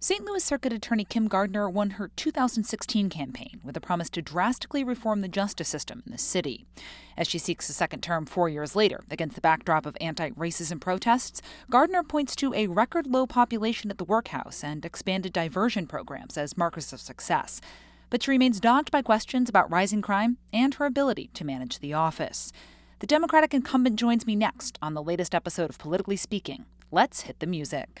St. Louis Circuit Attorney Kim Gardner won her 2016 campaign with a promise to drastically reform the justice system in the city. As she seeks a second term four years later, against the backdrop of anti racism protests, Gardner points to a record low population at the workhouse and expanded diversion programs as markers of success. But she remains dogged by questions about rising crime and her ability to manage the office. The Democratic incumbent joins me next on the latest episode of Politically Speaking. Let's hit the music.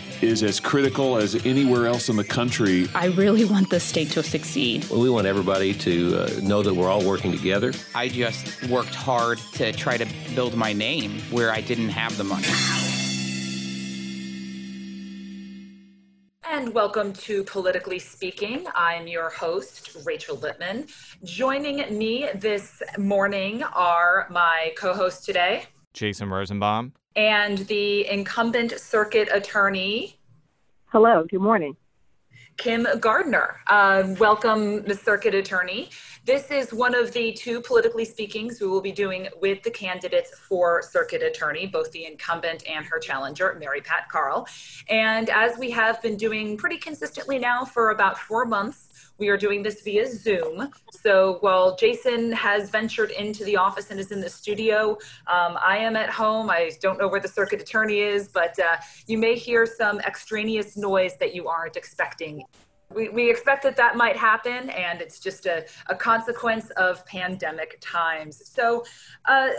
is as critical as anywhere else in the country. I really want the state to succeed. Well, we want everybody to uh, know that we're all working together. I just worked hard to try to build my name where I didn't have the money. And welcome to Politically Speaking. I'm your host, Rachel Lippman. Joining me this morning are my co host today, Jason Rosenbaum and the incumbent circuit attorney. Hello, good morning. Kim Gardner. Uh, welcome, Ms. Circuit Attorney. This is one of the two politically speakings we will be doing with the candidates for Circuit Attorney, both the incumbent and her challenger, Mary Pat Carl. And as we have been doing pretty consistently now for about four months, we are doing this via Zoom. So while Jason has ventured into the office and is in the studio, um, I am at home. I don't know where the circuit attorney is, but uh, you may hear some extraneous noise that you aren't expecting. We, we expect that that might happen, and it's just a, a consequence of pandemic times. So, uh,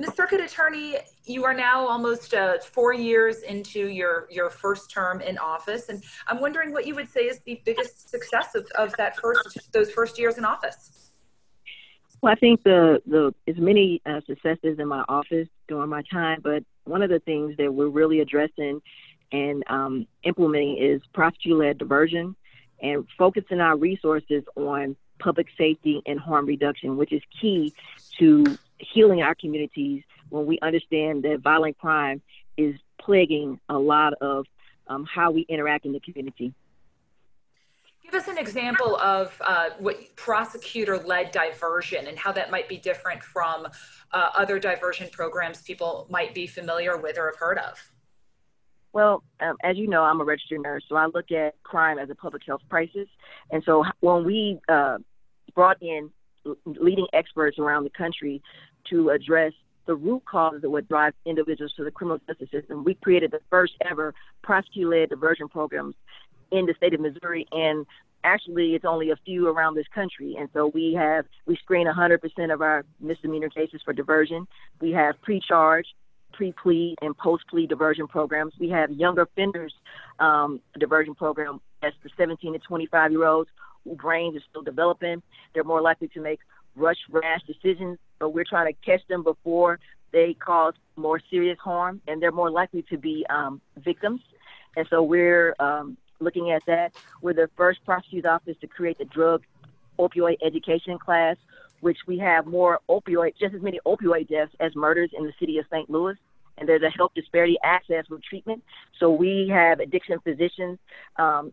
Ms. Circuit Attorney, you are now almost uh, four years into your, your first term in office, and I'm wondering what you would say is the biggest success of, of that first those first years in office. Well, I think the the as many uh, successes in my office during my time, but one of the things that we're really addressing and um, implementing is prosecutor-led diversion and focusing our resources on public safety and harm reduction, which is key to healing our communities when we understand that violent crime is plaguing a lot of um, how we interact in the community. Give us an example of uh, what prosecutor-led diversion and how that might be different from uh, other diversion programs people might be familiar with or have heard of. Well, um, as you know, I'm a registered nurse, so I look at crime as a public health crisis. And so when we uh, brought in leading experts around the country to address the root causes of what drives individuals to the criminal justice system. We created the first ever prosecutor-led diversion programs in the state of Missouri, and actually it's only a few around this country. And so we have we screen 100% of our misdemeanor cases for diversion. We have pre-charge, pre-plea, and post-plea diversion programs. We have younger offenders um, diversion program that's for 17 to 25 year olds whose brains are still developing. They're more likely to make rush, rash decisions, but we're trying to catch them before they cause more serious harm, and they're more likely to be um, victims. And so we're um, looking at that. We're the first prosecutor's office to create the drug opioid education class, which we have more opioid, just as many opioid deaths as murders in the city of St. Louis. And there's a health disparity access with treatment. So we have addiction physicians um,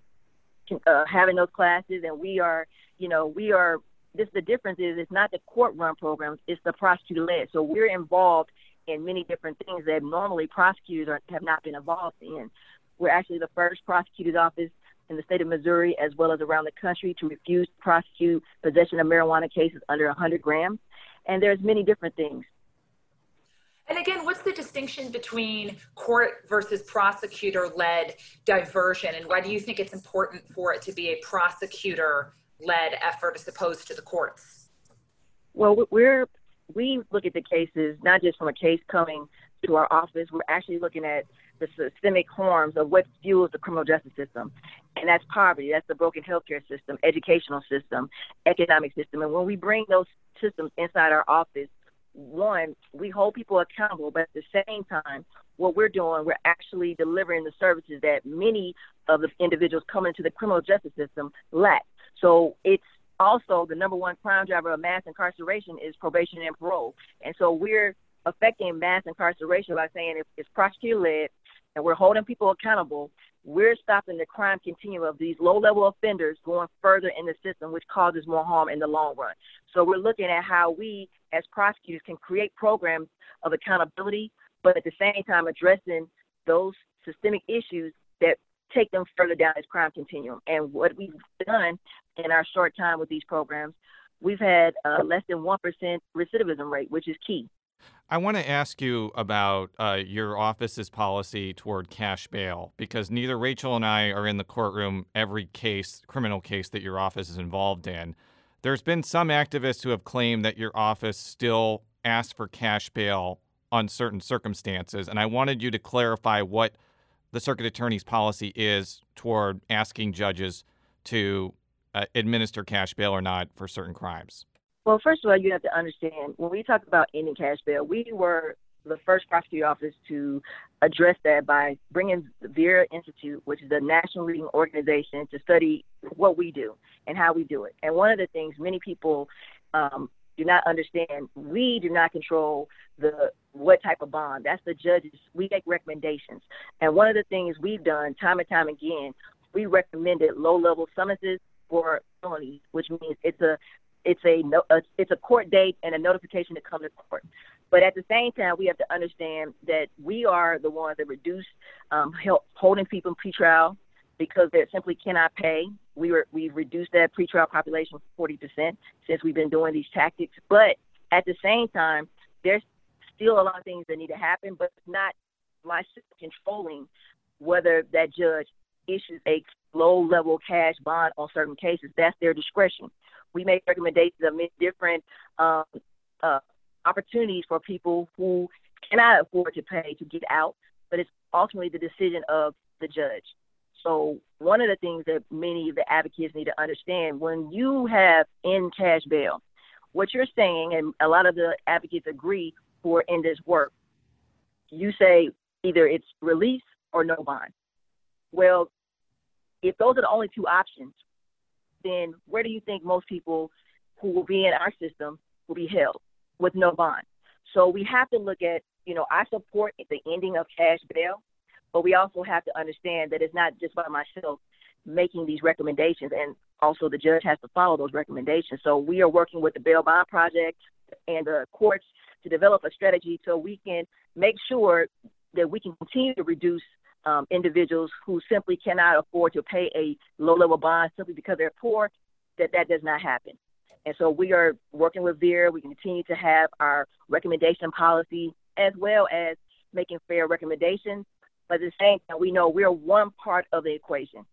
uh, having those classes, and we are, you know, we are this the difference is it's not the court run programs, it's the prosecutor led. So we're involved in many different things that normally prosecutors have not been involved in. We're actually the first prosecutor's office in the state of Missouri as well as around the country to refuse to prosecute possession of marijuana cases under 100 grams. And there's many different things. And again, what's the distinction between court versus prosecutor led diversion? And why do you think it's important for it to be a prosecutor led effort as opposed to the courts? Well, we're we look at the cases not just from a case coming to our office. We're actually looking at the systemic harms of what fuels the criminal justice system, and that's poverty, that's the broken healthcare system, educational system, economic system. And when we bring those systems inside our office, one, we hold people accountable, but at the same time, what we're doing, we're actually delivering the services that many of the individuals coming into the criminal justice system lack. So it's also the number one crime driver of mass incarceration is probation and parole. And so we're affecting mass incarceration by saying if it's prosecutor led and we're holding people accountable, we're stopping the crime continuum of these low level offenders going further in the system, which causes more harm in the long run. So we're looking at how we as prosecutors can create programs of accountability, but at the same time addressing those systemic issues that take them further down this crime continuum. And what we've done in our short time with these programs, we've had uh, less than 1% recidivism rate, which is key. I want to ask you about uh, your office's policy toward cash bail because neither Rachel and I are in the courtroom every case, criminal case that your office is involved in. There's been some activists who have claimed that your office still asks for cash bail on certain circumstances, and I wanted you to clarify what the circuit attorney's policy is toward asking judges to uh, administer cash bail or not for certain crimes. Well, first of all, you have to understand when we talk about ending cash bail, we were the first prosecutor office to address that by bringing the Vera Institute, which is a national leading organization, to study what we do and how we do it. And one of the things many people um, do not understand, we do not control the what type of bond. That's the judges. We make recommendations. And one of the things we've done time and time again, we recommended low level summonses for felonies, which means it's a it's a, a it's a court date and a notification to come to court. But at the same time, we have to understand that we are the ones that reduce um, help, holding people in pretrial because they simply cannot pay. We were we've reduced that pretrial population 40% since we've been doing these tactics. But at the same time, there's still a lot of things that need to happen, but it's not myself controlling whether that judge issues a low level cash bond on certain cases. That's their discretion. We make recommendations of different um, uh, opportunities for people who cannot afford to pay to get out, but it's ultimately the decision of the judge. So one of the things that many of the advocates need to understand when you have in cash bail, what you're saying, and a lot of the advocates agree who are in this work, you say either it's release or no bond. Well, if those are the only two options, then where do you think most people who will be in our system will be held with no bond? So we have to look at, you know, I support the ending of cash bail, but we also have to understand that it's not just by myself making these recommendations, and also the judge has to follow those recommendations. So we are working with the Bail Bond Project and the courts to develop a strategy so we can make sure that we can continue to reduce um, individuals who simply cannot afford to pay a low-level bond simply because they're poor, that that does not happen. And so we are working with VERA. We continue to have our recommendation policy as well as making fair recommendations. But at the same time, we know we're one part of the equation.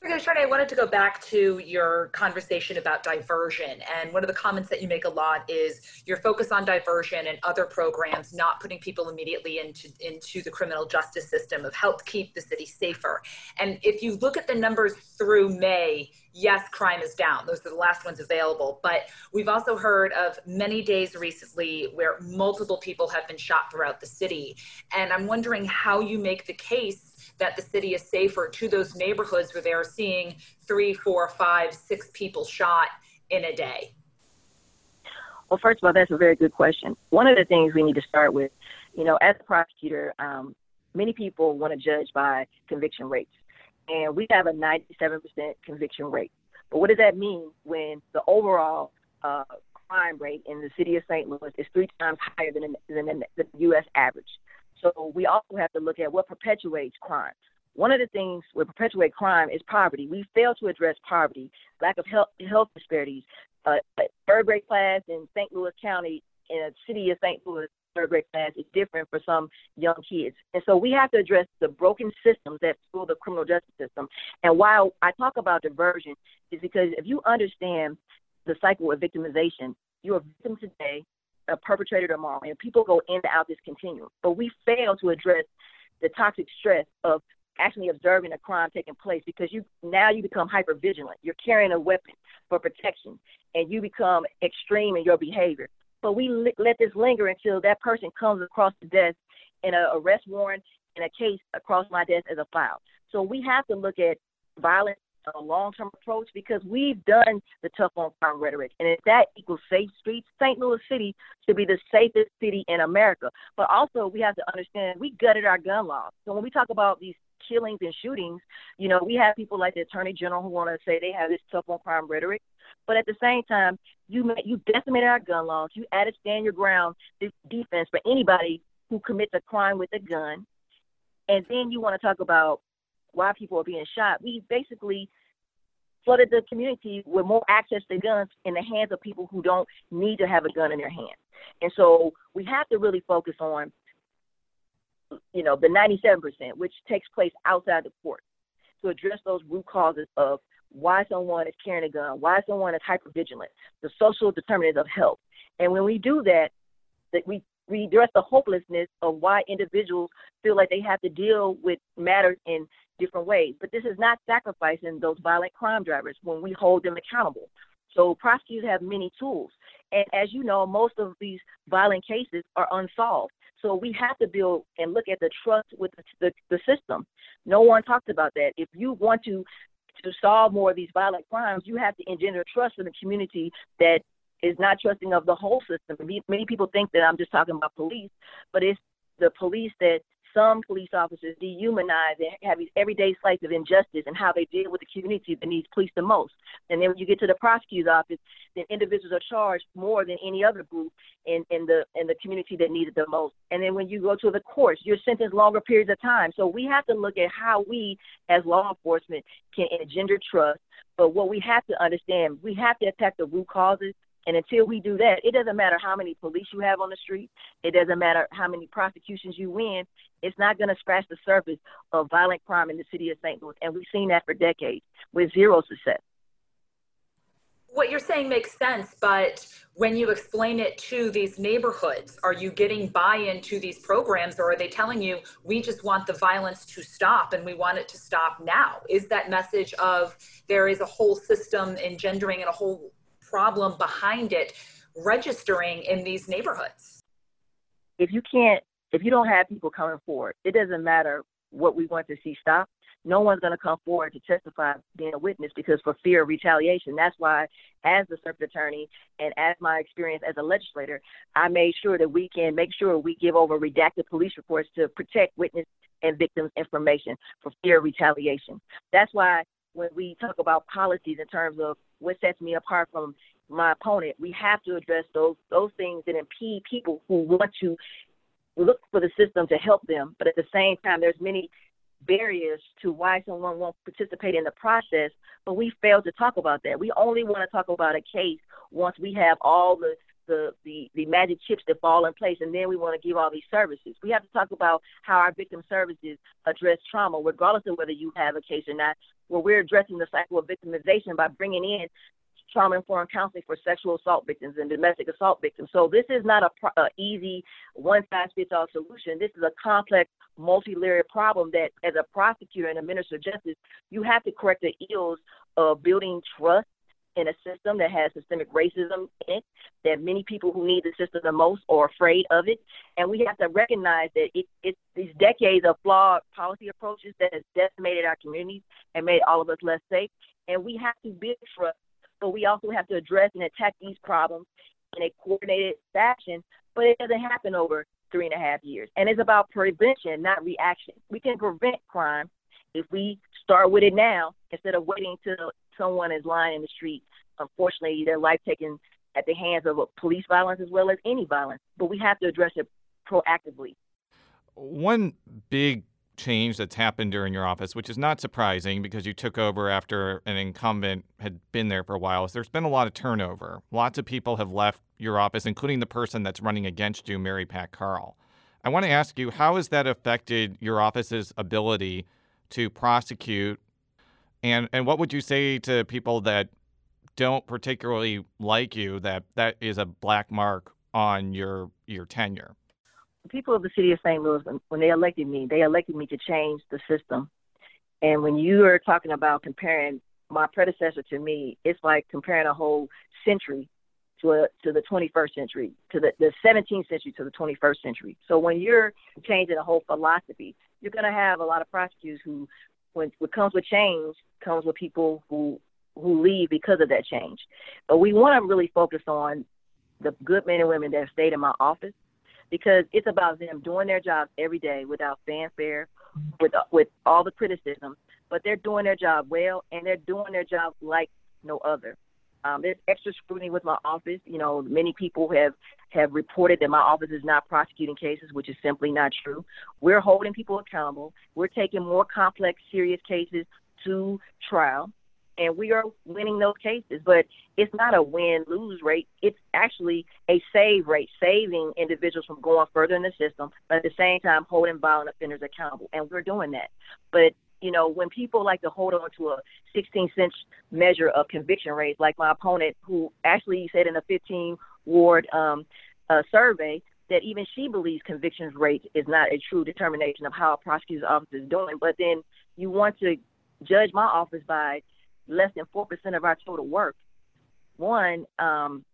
Secretary, I wanted to go back to your conversation about diversion. And one of the comments that you make a lot is your focus on diversion and other programs, not putting people immediately into, into the criminal justice system, have helped keep the city safer. And if you look at the numbers through May, yes, crime is down. Those are the last ones available. But we've also heard of many days recently where multiple people have been shot throughout the city. And I'm wondering how you make the case that the city is safer to those neighborhoods where they're seeing three, four, five, six people shot in a day? Well, first of all, that's a very good question. One of the things we need to start with, you know, as a prosecutor, um, many people want to judge by conviction rates, and we have a 97% conviction rate. But what does that mean when the overall uh, crime rate in the city of St. Louis is three times higher than, than the U.S. average? So we also have to look at what perpetuates crime. One of the things that perpetuate crime is poverty. We fail to address poverty, lack of health, health disparities. Uh, third grade class in St. Louis County, in a city of St. Louis, third grade class is different for some young kids. And so we have to address the broken systems that fuel the criminal justice system. And while I talk about diversion, is because if you understand the cycle of victimization, you're a victim today, a perpetrator tomorrow, and people go in and out this continuum. But we fail to address the toxic stress of actually observing a crime taking place because you now you become hyper vigilant. You're carrying a weapon for protection, and you become extreme in your behavior. But we li- let this linger until that person comes across the desk in an arrest warrant and a case across my desk as a file. So we have to look at violence a long-term approach because we've done the tough on crime rhetoric, and if that equals safe streets, St. Louis City should be the safest city in America. But also, we have to understand we gutted our gun laws. So when we talk about these killings and shootings, you know, we have people like the Attorney General who want to say they have this tough on crime rhetoric, but at the same time, you you decimated our gun laws. You added stand your ground defense for anybody who commits a crime with a gun, and then you want to talk about why people are being shot. We basically flooded the community with more access to guns in the hands of people who don't need to have a gun in their hand. And so we have to really focus on, you know, the 97%, which takes place outside the court, to address those root causes of why someone is carrying a gun, why someone is hypervigilant, the social determinants of health. And when we do that, that we we address the hopelessness of why individuals feel like they have to deal with matters in different ways. But this is not sacrificing those violent crime drivers when we hold them accountable. So prosecutors have many tools. And as you know, most of these violent cases are unsolved. So we have to build and look at the trust with the, the, the system. No one talks about that. If you want to to solve more of these violent crimes, you have to engender trust in the community that is not trusting of the whole system. Many people think that I'm just talking about police, but it's the police that some police officers dehumanize and have these everyday slights of injustice and how they deal with the community that needs police the most. And then when you get to the prosecutor's office, then individuals are charged more than any other group in, in the in the community that needs it the most. And then when you go to the courts, you're sentenced longer periods of time. So we have to look at how we as law enforcement can engender trust. But what we have to understand, we have to attack the root causes and until we do that, it doesn't matter how many police you have on the street. It doesn't matter how many prosecutions you win. It's not going to scratch the surface of violent crime in the city of St. Louis. And we've seen that for decades with zero success. What you're saying makes sense, but when you explain it to these neighborhoods, are you getting buy in to these programs or are they telling you, we just want the violence to stop and we want it to stop now? Is that message of there is a whole system engendering and a whole problem behind it registering in these neighborhoods. If you can't, if you don't have people coming forward, it doesn't matter what we want to see stop. No one's going to come forward to testify being a witness because for fear of retaliation. That's why, as the circuit attorney and as my experience as a legislator, I made sure that we can make sure we give over redacted police reports to protect witness and victims' information for fear of retaliation. That's why when we talk about policies in terms of what sets me apart from my opponent, we have to address those those things that impede people who want to look for the system to help them. But at the same time, there's many barriers to why someone won't participate in the process, but we fail to talk about that. We only want to talk about a case once we have all the the, the, the magic chips that fall in place, and then we want to give all these services. We have to talk about how our victim services address trauma, regardless of whether you have a case or not, where we're addressing the cycle of victimization by bringing in trauma informed counseling for sexual assault victims and domestic assault victims. So this is not a, a easy one size fits all solution. This is a complex, multi layered problem that, as a prosecutor and a minister of justice, you have to correct the ills of building trust in a system that has systemic racism in it, that many people who need the system the most are afraid of it. And we have to recognize that it, it's these decades of flawed policy approaches that has decimated our communities and made all of us less safe. And we have to build trust but we also have to address and attack these problems in a coordinated fashion. But it doesn't happen over three and a half years. And it's about prevention, not reaction. We can prevent crime if we start with it now instead of waiting till someone is lying in the street. Unfortunately, their life taken at the hands of police violence as well as any violence. But we have to address it proactively. One big change that's happened during your office, which is not surprising because you took over after an incumbent had been there for a while, is there's been a lot of turnover. Lots of people have left your office, including the person that's running against you, Mary Pat Carl. I want to ask you, how has that affected your office's ability to prosecute? And, and what would you say to people that don't particularly like you that that is a black mark on your your tenure? people of the city of St. Louis, when they elected me, they elected me to change the system. And when you are talking about comparing my predecessor to me, it's like comparing a whole century to a, to the 21st century, to the, the 17th century to the 21st century. So when you're changing a whole philosophy, you're going to have a lot of prosecutors who when what comes with change comes with people who who leave because of that change. But we want to really focus on the good men and women that have stayed in my office because it's about them doing their jobs every day without fanfare, with with all the criticism, but they're doing their job well and they're doing their job like no other. Um, there's extra scrutiny with my office. You know, many people have have reported that my office is not prosecuting cases, which is simply not true. We're holding people accountable. We're taking more complex, serious cases to trial and we are winning those cases. But it's not a win lose rate. It's actually a save rate, saving individuals from going further in the system, but at the same time holding violent offenders accountable. And we're doing that. But you know, when people like to hold on to a 16 cent measure of conviction rates, like my opponent, who actually said in a 15 ward um, uh, survey that even she believes convictions rate is not a true determination of how a prosecutor's office is doing. But then you want to judge my office by less than 4% of our total work. One, um,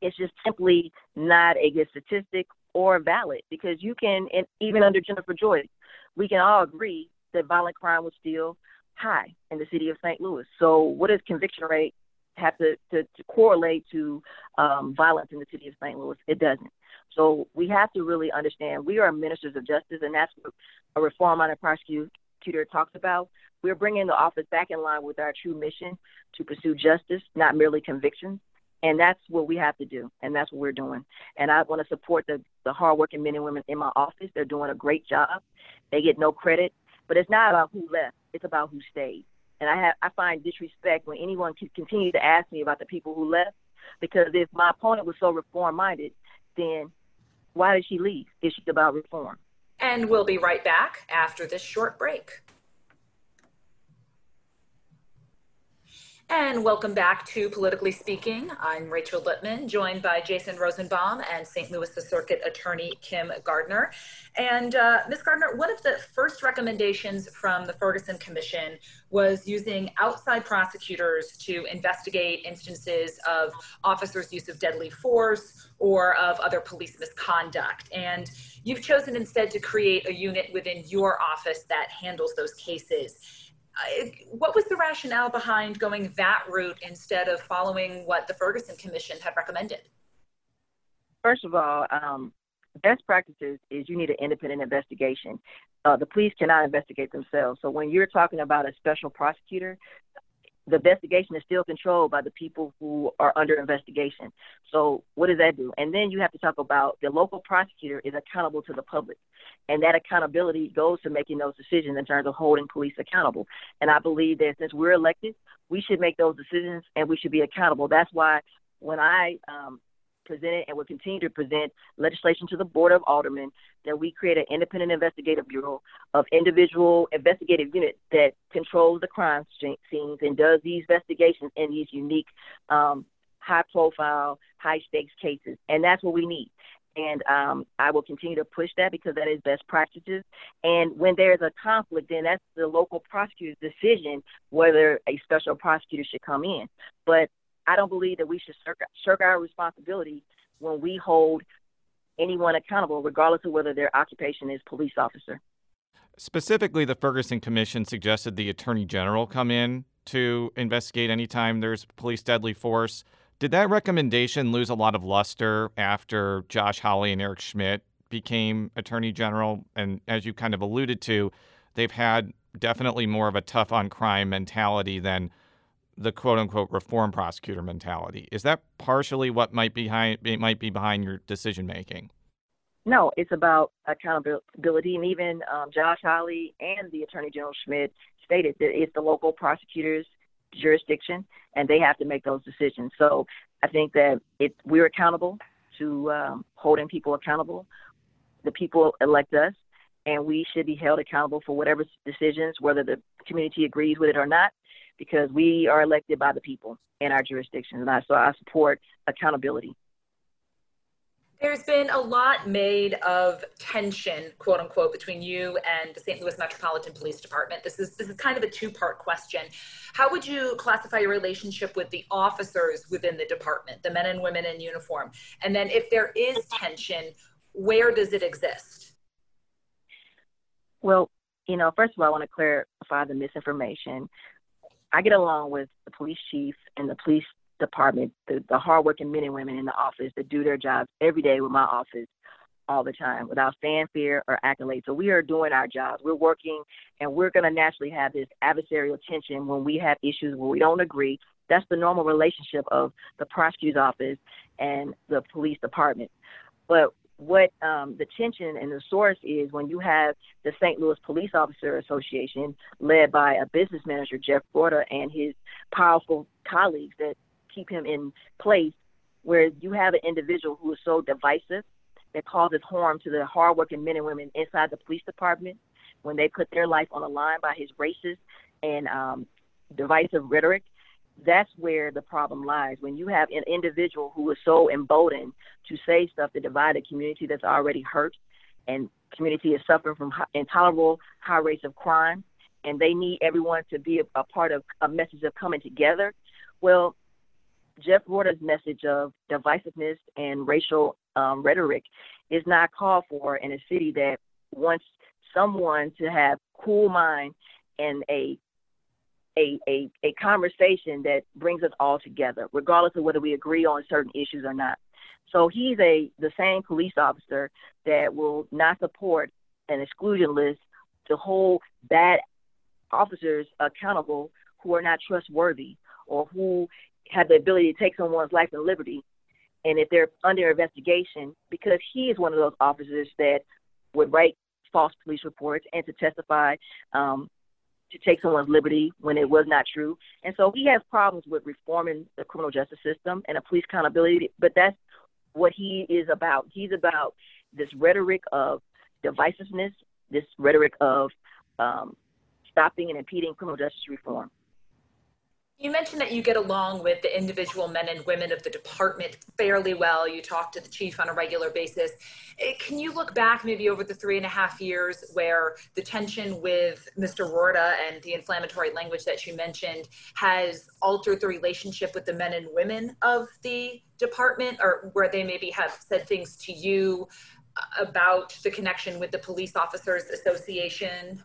it's just simply not a good statistic or valid because you can, and even under Jennifer Joyce, we can all agree that violent crime was still high in the city of St. Louis. So, what does conviction rate have to, to, to correlate to um, violence in the city of St. Louis? It doesn't. So, we have to really understand we are ministers of justice, and that's what a reform on the prosecutor talks about. We're bringing the office back in line with our true mission to pursue justice, not merely convictions. And that's what we have to do, and that's what we're doing. And I want to support the, the hardworking men and women in my office. They're doing a great job. They get no credit, but it's not about who left. It's about who stayed. And I have I find disrespect when anyone can continue to ask me about the people who left, because if my opponent was so reform minded, then why did she leave? Is she about reform? And we'll be right back after this short break. And welcome back to Politically Speaking. I'm Rachel Lippman, joined by Jason Rosenbaum and St. Louis Circuit Attorney Kim Gardner. And uh, Ms. Gardner, one of the first recommendations from the Ferguson Commission was using outside prosecutors to investigate instances of officers' use of deadly force or of other police misconduct. And you've chosen instead to create a unit within your office that handles those cases what was the rationale behind going that route instead of following what the Ferguson Commission had recommended? First of all, um, best practices is you need an independent investigation. Uh, the police cannot investigate themselves. So when you're talking about a special prosecutor, the investigation is still controlled by the people who are under investigation. So what does that do? And then you have to talk about the local prosecutor is accountable to the public. And that accountability goes to making those decisions in terms of holding police accountable. And I believe that since we're elected, we should make those decisions and we should be accountable. That's why when I um, presented and will continue to present legislation to the Board of Aldermen that we create an independent investigative bureau of individual investigative unit that controls the crime scenes and does these investigations in these unique, um, high profile, high stakes cases. And that's what we need. And um, I will continue to push that because that is best practices. And when there's a conflict, then that's the local prosecutor's decision whether a special prosecutor should come in. But I don't believe that we should shirk, our responsibility when we hold anyone accountable, regardless of whether their occupation is police officer. Specifically, the Ferguson Commission suggested the Attorney General come in to investigate anytime there's police deadly force. Did that recommendation lose a lot of luster after Josh Hawley and Eric Schmitt became Attorney General? And as you kind of alluded to, they've had definitely more of a tough on crime mentality than the quote unquote reform prosecutor mentality. Is that partially what might be behind might be behind your decision making? No, it's about accountability, and even um, Josh Hawley and the Attorney General Schmitt stated that it's the local prosecutor's jurisdiction, and they have to make those decisions. So I think that it we're accountable to um, holding people accountable. The people elect us, and we should be held accountable for whatever decisions, whether the community agrees with it or not because we are elected by the people in our jurisdiction. And I, so I support accountability. There's been a lot made of tension, quote unquote, between you and the St. Louis Metropolitan Police Department. This is this is kind of a two-part question. How would you classify your relationship with the officers within the department, the men and women in uniform? And then if there is tension, where does it exist? Well, you know, first of all, I want to clarify the misinformation. I get along with the police chief and the police department, the, the hardworking men and women in the office that do their jobs every day with my office all the time without fanfare or accolades. So we are doing our jobs. We're working and we're going to naturally have this adversarial tension when we have issues where we don't agree. That's the normal relationship of the prosecutor's office and the police department. But what um, the tension and the source is when you have the St. Louis Police Officer Association, led by a business manager, Jeff Roorda, and his powerful colleagues that keep him in place, where you have an individual who is so divisive that causes harm to the hardworking men and women inside the police department when they put their life on the line by his racist and um, divisive rhetoric that's where the problem lies. When you have an individual who is so emboldened to say stuff to divide a community that's already hurt and community is suffering from intolerable high rates of crime, and they need everyone to be a, a part of a message of coming together. Well, Jeff Roorda's message of divisiveness and racial um, rhetoric is not called for in a city that wants someone to have cool mind and a a, a, a conversation that brings us all together, regardless of whether we agree on certain issues or not. So he's a the same police officer that will not support an exclusion list to hold bad officers accountable who are not trustworthy or who have the ability to take someone's life and liberty. And if they're under investigation, because he is one of those officers that would write false police reports and to testify um, to take someone's liberty when it was not true. And so he has problems with reforming the criminal justice system and a police accountability, but that's what he is about. He's about this rhetoric of divisiveness, this rhetoric of um, stopping and impeding criminal justice reform. You mentioned that you get along with the individual men and women of the department fairly well. You talk to the chief on a regular basis. Eh, can you look back maybe over the three and a half years where the tension with Mr. Roorda and the inflammatory language that you mentioned has altered the relationship with the men and women of the department, or where they maybe have said things to you about the connection with the Police Officers Association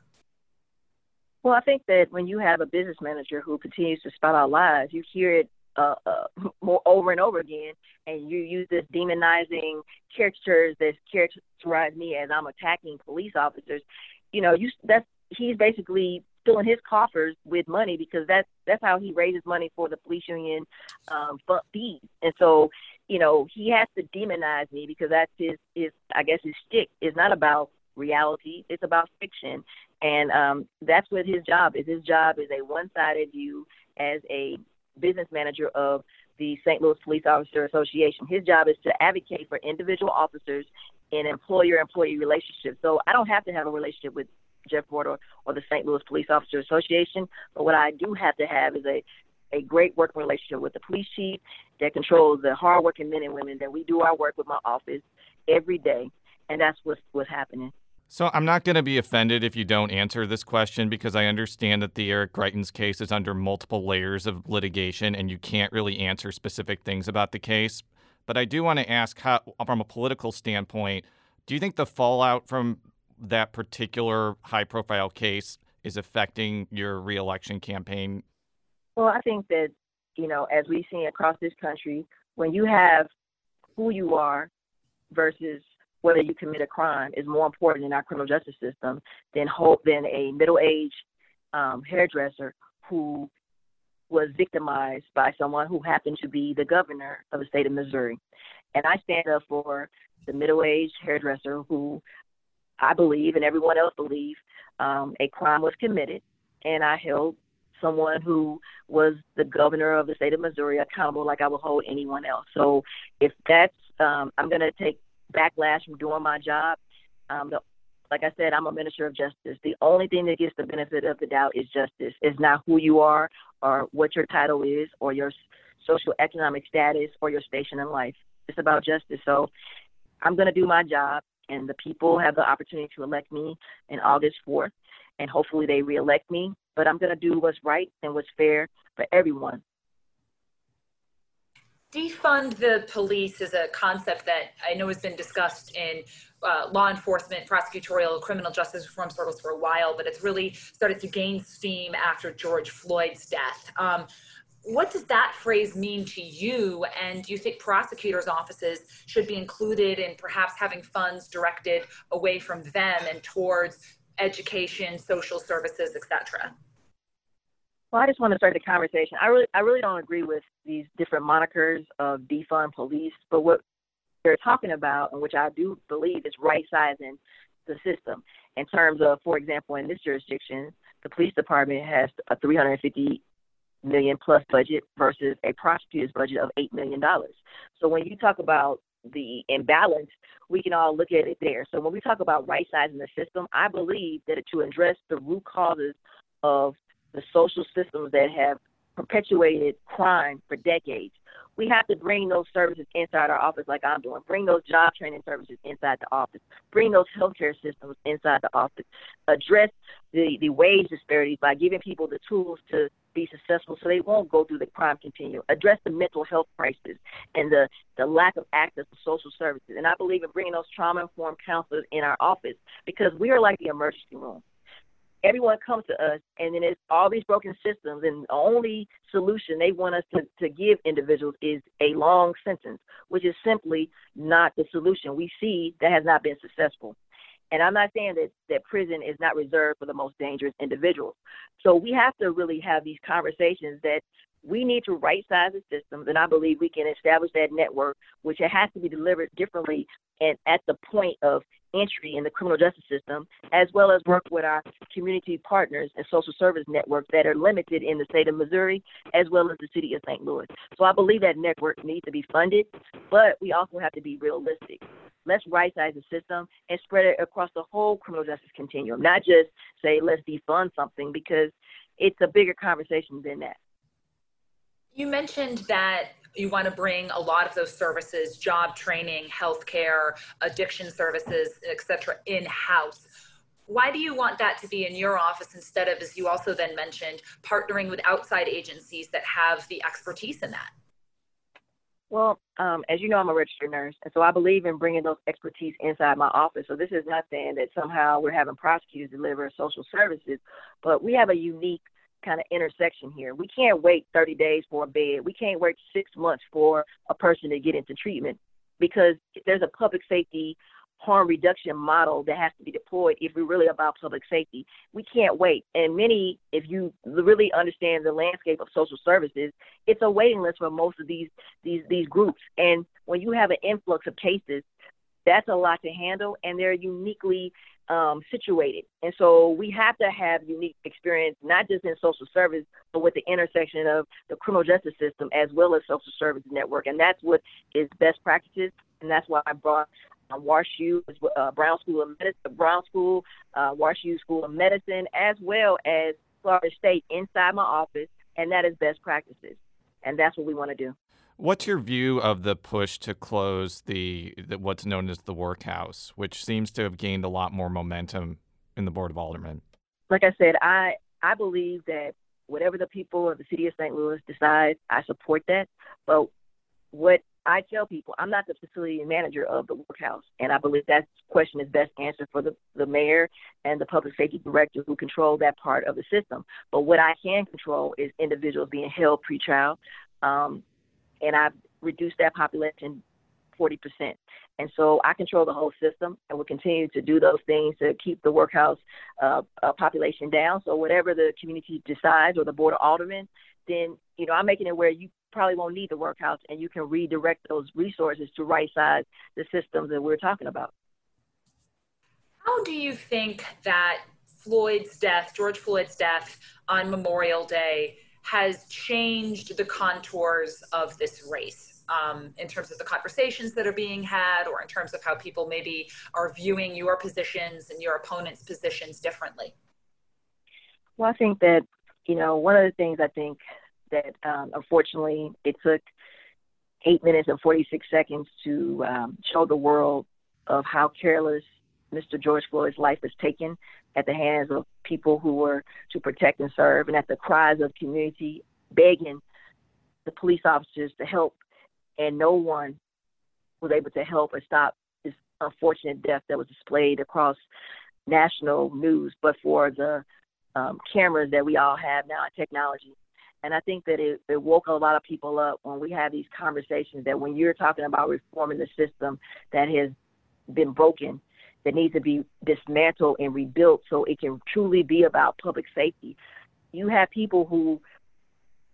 well, I think that when you have a business manager who continues to spout out lies, you hear it uh, uh, more over and over again, and you use this demonizing caricatures that characterize me as I'm attacking police officers. You know, you that's he's basically filling his coffers with money because that's that's how he raises money for the police union um, fees. And so, you know, he has to demonize me because that's his his I guess his stick is not about reality; it's about fiction. And um, that's what his job is. His job is a one-sided view as a business manager of the St. Louis Police Officer Association. His job is to advocate for individual officers in employer-employee relationships. So I don't have to have a relationship with Jeff Roorda or the St. Louis Police Officer Association, but what I do have to have is a a great working relationship with the police chief that controls the hardworking men and women that we do our work with my office every day, and that's what's what's happening. So I'm not going to be offended if you don't answer this question because I understand that the Eric Greitens case is under multiple layers of litigation and you can't really answer specific things about the case. But I do want to ask how, from a political standpoint, do you think the fallout from that particular high profile case is affecting your reelection campaign? Well, I think that, you know, as we've seen across this country, when you have who you are versus whether you commit a crime is more important in our criminal justice system than hope than a middle-aged um, hairdresser who was victimized by someone who happened to be the governor of the state of Missouri. And I stand up for the middle-aged hairdresser who I believe and everyone else believes um, a crime was committed, and I held someone who was the governor of the state of Missouri accountable like I would hold anyone else. So if that's, um, I'm going to take backlash from doing my job. Um, the, like I said, I'm a minister of justice. The only thing that gets the benefit of the doubt is justice. It's not who you are or what your title is or your social economic status or your station in life. It's about justice. So I'm going to do my job, and the people have the opportunity to elect me in August 4th, and hopefully they reelect me. But I'm going to do what's right and what's fair for everyone defund the police is a concept that I know has been discussed in uh, law enforcement, prosecutorial, criminal justice reform circles for a while, but it's really started to gain steam after George Floyd's death. Um, what does that phrase mean to you? And do you think prosecutors' offices should be included in perhaps having funds directed away from them and towards education, social services, etc.? Well, I just want to start the conversation. I really, I really don't agree with these different monikers of defund police, but what they're talking about, and which I do believe is right sizing the system in terms of, for example, in this jurisdiction, the police department has a 350 million plus budget versus a prosecutor's budget of eight million dollars. So when you talk about the imbalance, we can all look at it there. So when we talk about right sizing the system, I believe that to address the root causes of the social systems that have perpetuated crime for decades, we have to bring those services inside our office like I'm doing. Bring those job training services inside the office. Bring those healthcare systems inside the office. Address the, the wage disparities by giving people the tools to be successful so they won't go through the crime continuum. Address the mental health crisis and the, the lack of access to social services. And I believe in bringing those trauma informed counselors in our office because we are like the emergency room everyone comes to us and then it's all these broken systems and the only solution they want us to, to give individuals is a long sentence which is simply not the solution. We see that has not been successful. And i'm not saying that, that prison is not reserved for the most dangerous individuals. So we have to really have these conversations that we need to right size the systems, and I believe we can establish that network, which it has to be delivered differently and at the point of entry in the criminal justice system, as well as work with our community partners and social service networks that are limited in the state of Missouri, as well as the city of St. Louis. So I believe that network needs to be funded, but we also have to be realistic. Let's right size the system and spread it across the whole criminal justice continuum, not just say let's defund something because it's a bigger conversation than that. You mentioned that you want to bring a lot of those services, job training, healthcare, addiction services, et cetera, in house. Why do you want that to be in your office instead of, as you also then mentioned, partnering with outside agencies that have the expertise in that? Well, um, as you know, I'm a registered nurse, and so I believe in bringing those expertise inside my office. So this is nothing that somehow we're having prosecutors deliver social services, but we have a unique kind of intersection here. We can't wait 30 days for a bed. We can't wait six months for a person to get into treatment because there's a public safety harm reduction model that has to be deployed if we're really about public safety. We can't wait. And many, if you really understand the landscape of social services, it's a waiting list for most of these these these groups. And when you have an influx of cases, that's a lot to handle, and they're uniquely um, situated. And so we have to have unique experience, not just in social service, but with the intersection of the criminal justice system as well as social service network. And that's what is best practices. And that's why I brought um, WashU, uh, Brown School of Medicine, Brown School, uh, WashU School of Medicine, as well as Florida State inside my office. And that is best practices. And that's what we want to do. What's your view of the push to close the, the, what's known as the workhouse, which seems to have gained a lot more momentum in the Board of Aldermen? Like I said, I I believe that whatever the people of the city of St. Louis decide, I support that. But what I tell people, I'm not the facility manager of the workhouse, and I believe that question is best answered for the, the mayor and the public safety director who control that part of the system. But what I can control is individuals being held pretrial, um, and I've reduced that population 40%. And so I control the whole system and will continue to do those things to keep the workhouse uh, uh, population down. So whatever the community decides or the board of aldermen, then, you know, I'm making it where you probably won't need the workhouse and you can redirect those resources to right size the systems that we're talking about. How do you think that Floyd's death, George Floyd's death on Memorial Day, has changed the contours of this race um, in terms of the conversations that are being had or in terms of how people maybe are viewing your positions and your opponent's positions differently? Well, I think that, you know, one of the things I think that um, unfortunately it took eight minutes and 46 seconds to um, show the world of how careless Mr. George Floyd's life was taken at the hands of people who were to protect and serve, and at the cries of community begging the police officers to help and no one was able to help or stop this unfortunate death that was displayed across national news, but for the um, cameras that we all have now technology. And I think that it, it woke a lot of people up when we have these conversations that when you're talking about reforming the system that has been broken, that needs to be dismantled and rebuilt so it can truly be about public safety. You have people who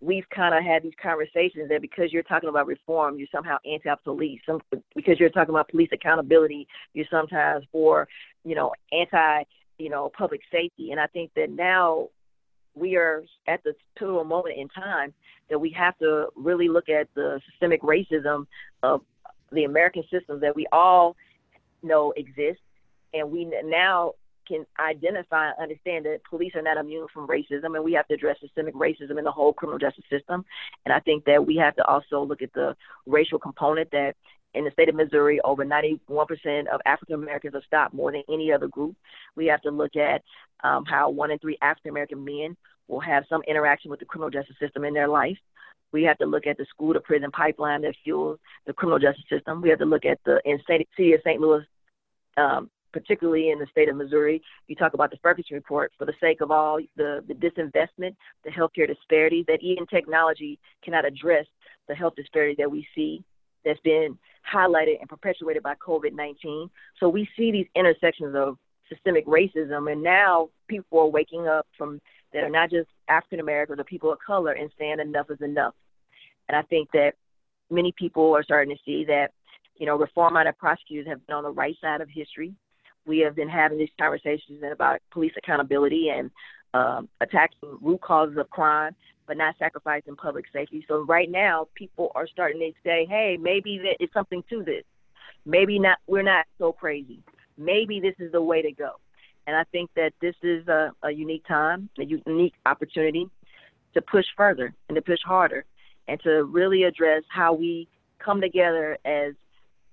we've kind of had these conversations that because you're talking about reform, you're somehow anti-police. Some, because you're talking about police accountability, you're sometimes for, you know, anti, you know, public safety. And I think that now we are at the pivotal moment in time that we have to really look at the systemic racism of the American system that we all know exists, and we now can identify and understand that police are not immune from racism, and we have to address systemic racism in the whole criminal justice system. And I think that we have to also look at the racial component that in the state of Missouri, over 91% of African Americans are stopped more than any other group. We have to look at um, how one in three African American men will have some interaction with the criminal justice system in their life. We have to look at the school to prison pipeline that fuels the criminal justice system. We have to look at the in city of St. Louis, um, particularly in the state of Missouri. You talk about the Ferguson report for the sake of all the, the disinvestment, the healthcare disparities, that even technology cannot address the health disparity that we see that's been highlighted and perpetuated by COVID 19. So we see these intersections of systemic racism, and now people are waking up from that are not just African Americans or people of color and saying enough is enough. And I think that many people are starting to see that, you know, reform-minded prosecutors have been on the right side of history. We have been having these conversations about police accountability and um, attacking root causes of crime, but not sacrificing public safety. So right now, people are starting to say, "Hey, maybe there is something to this. Maybe not. We're not so crazy. Maybe this is the way to go." And I think that this is a, a unique time, a unique opportunity to push further and to push harder and to really address how we come together as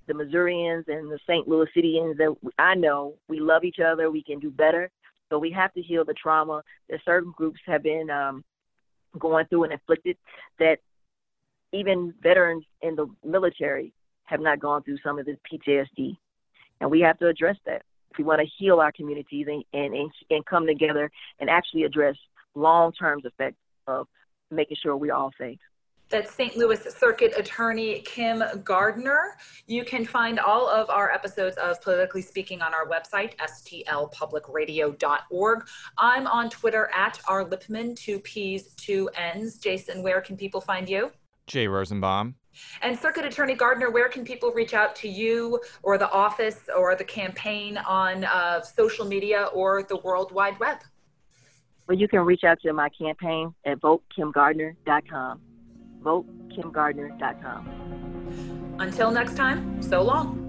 the Missourians and the St. Louis Cityans that I know we love each other, we can do better. but we have to heal the trauma that certain groups have been um, going through and inflicted that even veterans in the military have not gone through some of this PTSD. And we have to address that if we want to heal our communities and, and, and come together and actually address long-term effects of making sure we're all safe. That's St. Louis Circuit Attorney Kim Gardner. You can find all of our episodes of Politically Speaking on our website, stlpublicradio.org. I'm on Twitter at rlippmann, two P's, two N's. Jason, where can people find you? Jay Rosenbaum. And Circuit Attorney Gardner, where can people reach out to you or the office or the campaign on uh, social media or the World Wide Web? Well, you can reach out to my campaign at votekimgardner.com. VoteKimGardner.com. Until next time, so long.